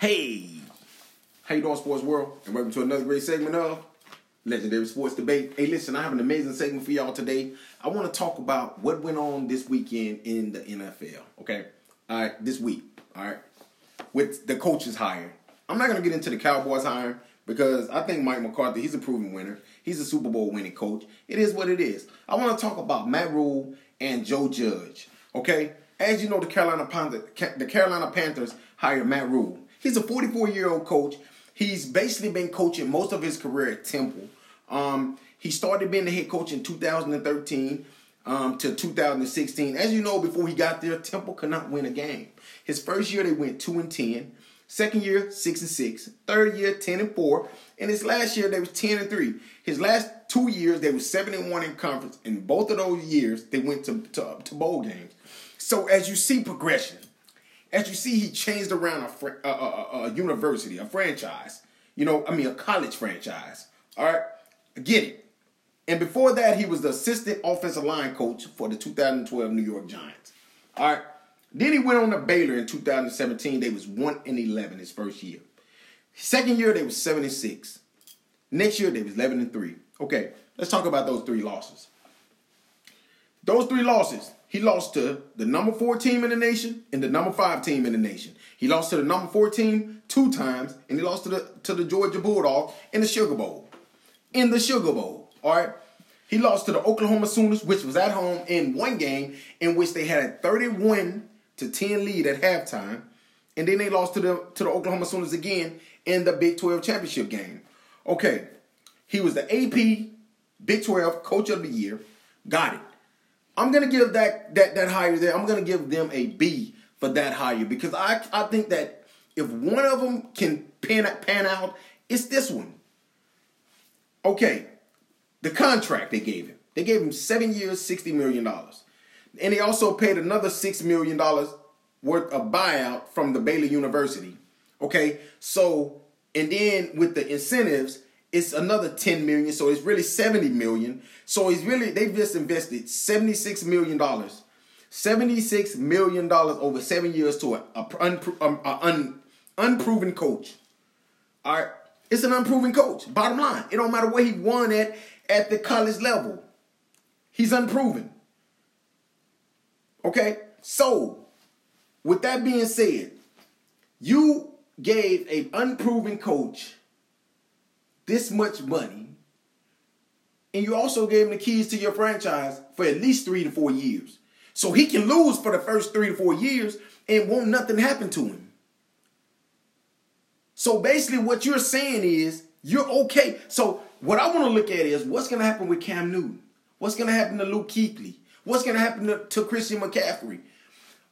Hey, how you doing, sports world? And welcome to another great segment of Legendary Sports Debate. Hey, listen, I have an amazing segment for y'all today. I want to talk about what went on this weekend in the NFL. Okay, all right, this week. All right, with the coaches hiring. I'm not gonna get into the Cowboys hiring because I think Mike McCarthy, he's a proven winner. He's a Super Bowl winning coach. It is what it is. I want to talk about Matt Rhule and Joe Judge. Okay, as you know, the Carolina Panthers, the Carolina Panthers hired Matt Rhule. He's a 44 year old coach. He's basically been coaching most of his career at Temple. Um, he started being the head coach in 2013 um, to 2016. As you know, before he got there, Temple could not win a game. His first year they went two and ten. Second year, six and six. Third year, ten and four. And his last year, they was ten and three. His last two years, they were seven and one in conference. In both of those years, they went to, to, to bowl games. So as you see progression, as you see, he changed around a, a, a, a university, a franchise. You know, I mean, a college franchise. All right, get it. And before that, he was the assistant offensive line coach for the 2012 New York Giants. All right. Then he went on to Baylor in 2017. They was 1 and 11 his first year. Second year, they was 7 and 6. Next year, they was 11 and 3. Okay, let's talk about those three losses. Those three losses, he lost to the number four team in the nation and the number five team in the nation. He lost to the number four team two times, and he lost to the to the Georgia Bulldogs in the Sugar Bowl. In the Sugar Bowl, all right. He lost to the Oklahoma Sooners, which was at home in one game in which they had a 31 to 10 lead at halftime. And then they lost to the to the Oklahoma Sooners again in the Big 12 championship game. Okay. He was the AP Big 12 Coach of the Year. Got it. I'm gonna give that that that hire there. I'm gonna give them a B for that hire because I I think that if one of them can pan pan out, it's this one. Okay, the contract they gave him. They gave him seven years, sixty million dollars, and they also paid another six million dollars worth of buyout from the Baylor University. Okay, so and then with the incentives, it's another 10 million, so it's really 70 million. So he's really they've just invested 76 million dollars. 76 million dollars over 7 years to a, a, a, um, a un, unproven coach. All right, it's an unproven coach. Bottom line, it don't matter where he won at at the college level. He's unproven. Okay? So, with that being said, you gave a unproven coach this much money, and you also gave him the keys to your franchise for at least three to four years. So he can lose for the first three to four years and won't nothing happen to him. So basically, what you're saying is you're okay. So what I want to look at is what's going to happen with Cam Newton? What's going to happen to Luke Kuechly? What's going to happen to, to Christian McCaffrey?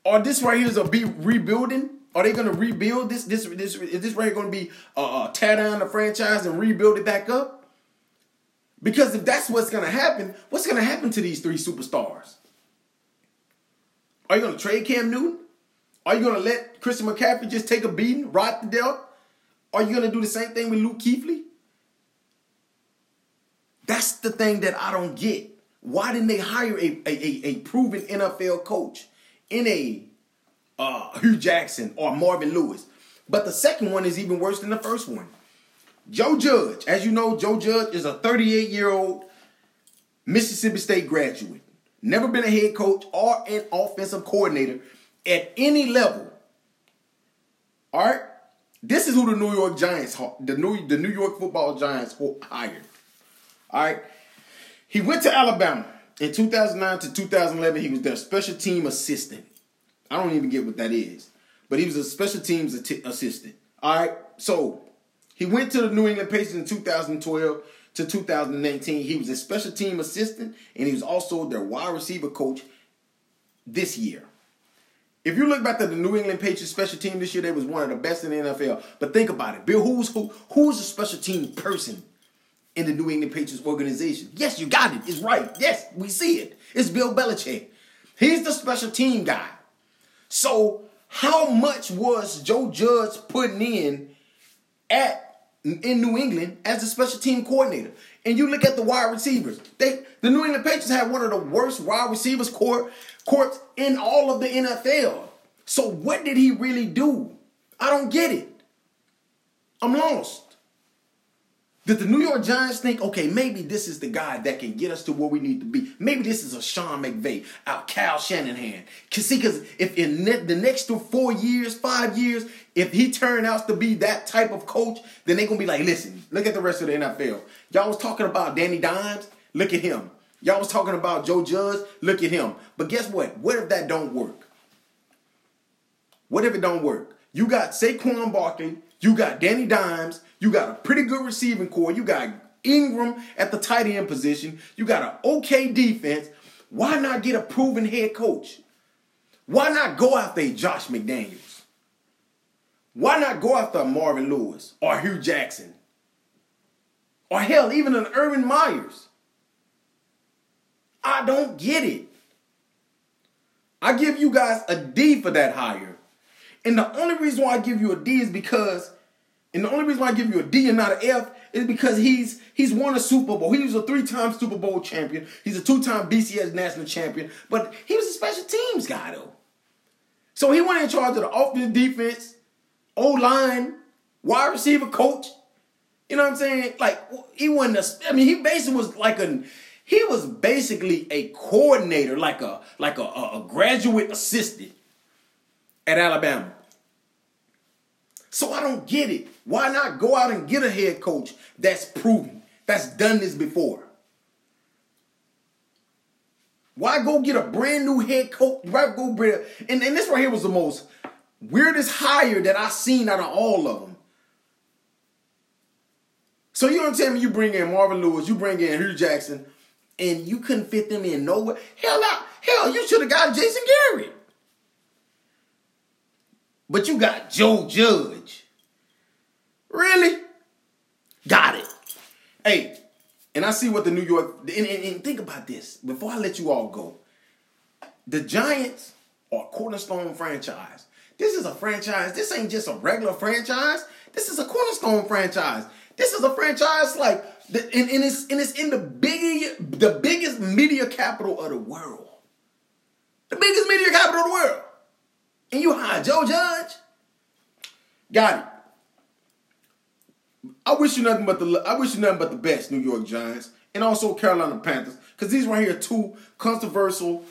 Or this right here is a be rebuilding? Are they going to rebuild this? This this is this right going to be uh, uh, tear down the franchise and rebuild it back up? Because if that's what's going to happen, what's going to happen to these three superstars? Are you going to trade Cam Newton? Are you going to let Christian McCaffrey just take a beating, rot the death? Are you going to do the same thing with Luke Kuechly? That's the thing that I don't get. Why didn't they hire a, a, a proven NFL coach in a uh, Hue Jackson or Marvin Lewis? But the second one is even worse than the first one. Joe Judge, as you know, Joe Judge is a 38 year old Mississippi State graduate, never been a head coach or an offensive coordinator at any level. All right, this is who the New York Giants, the New the New York Football Giants hired. All right, he went to Alabama in 2009 to 2011. He was their special team assistant. I don't even get what that is, but he was a special teams assistant. All right, so he went to the New England Patriots in 2012 to 2019. He was a special team assistant, and he was also their wide receiver coach this year. If you look back at the New England Patriots special team this year, they was one of the best in the NFL. But think about it, Bill, who's who? Who's a special team person in the New England Patriots organization? Yes, you got it. It's right. Yes, we see it. It's Bill Belichick. He's the special team guy. So, how much was Joe Judge putting in at in New England as a special team coordinator. And you look at the wide receivers. They the New England Patriots had one of the worst wide receivers court courts in all of the NFL. So what did he really do? I don't get it. I'm lost. Did the New York Giants think, okay, maybe this is the guy that can get us to where we need to be? Maybe this is a Sean McVay, a Cal Shanahan. Cause see, because if in ne- the next four years, five years, if he turns out to be that type of coach, then they're gonna be like, listen, look at the rest of the NFL. Y'all was talking about Danny Dimes, look at him. Y'all was talking about Joe Judge, look at him. But guess what? What if that don't work? What if it don't work? You got Saquon Barkley, you got Danny Dimes, you got a pretty good receiving core. You got Ingram at the tight end position. You got an okay defense. Why not get a proven head coach? Why not go after a Josh McDaniels? Why not go after Marvin Lewis or Hue Jackson? Or hell, even an Urban Meyers? I don't get it. I give you guys a D for that hire. And the only reason why I give you a D is because and the only reason why I give you a D and not an F is because he's he's won a Super Bowl. He was a three-time Super Bowl champion. He's a two-time BCS national champion. But he was a special teams guy though. So he went in charge of the offense, defense, O line, wide receiver coach. You know what I'm saying? Like he wasn't. A, I mean, he basically was like a. He was basically a coordinator, like a like a, a, a graduate assistant at Alabama. So I don't get it. Why not go out and get a head coach that's proven, that's done this before? Why go get a brand new head coach? Right, go and, and this right here was the most weirdest hire that I seen out of all of them. So you don't tell me you bring in Marvin Lewis, you bring in Hue Jackson, and you couldn't fit them in nowhere. Hell out, hell, you should have got Jason Garrett. But you got Joe Judge. Really? Got it. Hey, and I see what the New York and, and, and, think about this before I let you all go. The Giants are cornerstone franchise. This is a franchise. This ain't just a regular franchise. This is a cornerstone franchise. This is a franchise like and, and it's and it's in the big the biggest media capital of the world. The biggest media capital of the world. And you hire Joe Judge? Got it. I wish you nothing but the I wish you nothing but the best, New York Giants, and also Carolina Panthers, because these right here two controversial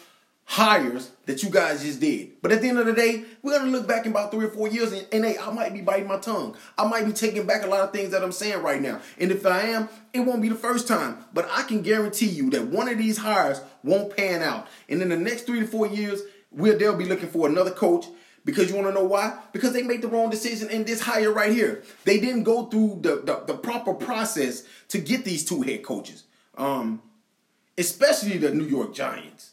hires that you guys just did. But at the end of the day, we're gonna look back in about three or four years, and, and hey, I might be biting my tongue. I might be taking back a lot of things that I'm saying right now. And if I am, it won't be the first time. But I can guarantee you that one of these hires won't pan out. And in the next three to four years, we'll they'll be looking for another coach because you want to know why? Because they made the wrong decision in this hire right here. They didn't go through the, the, the proper process to get these two head coaches. Um, especially the New York Giants.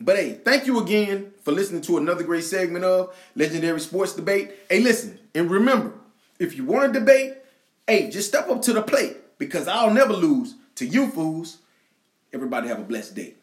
But hey, thank you again for listening to another great segment of Legendary Sports Debate. Hey, listen, and remember, if you want to debate, hey, just step up to the plate because I'll never lose to you fools. Everybody have a blessed day.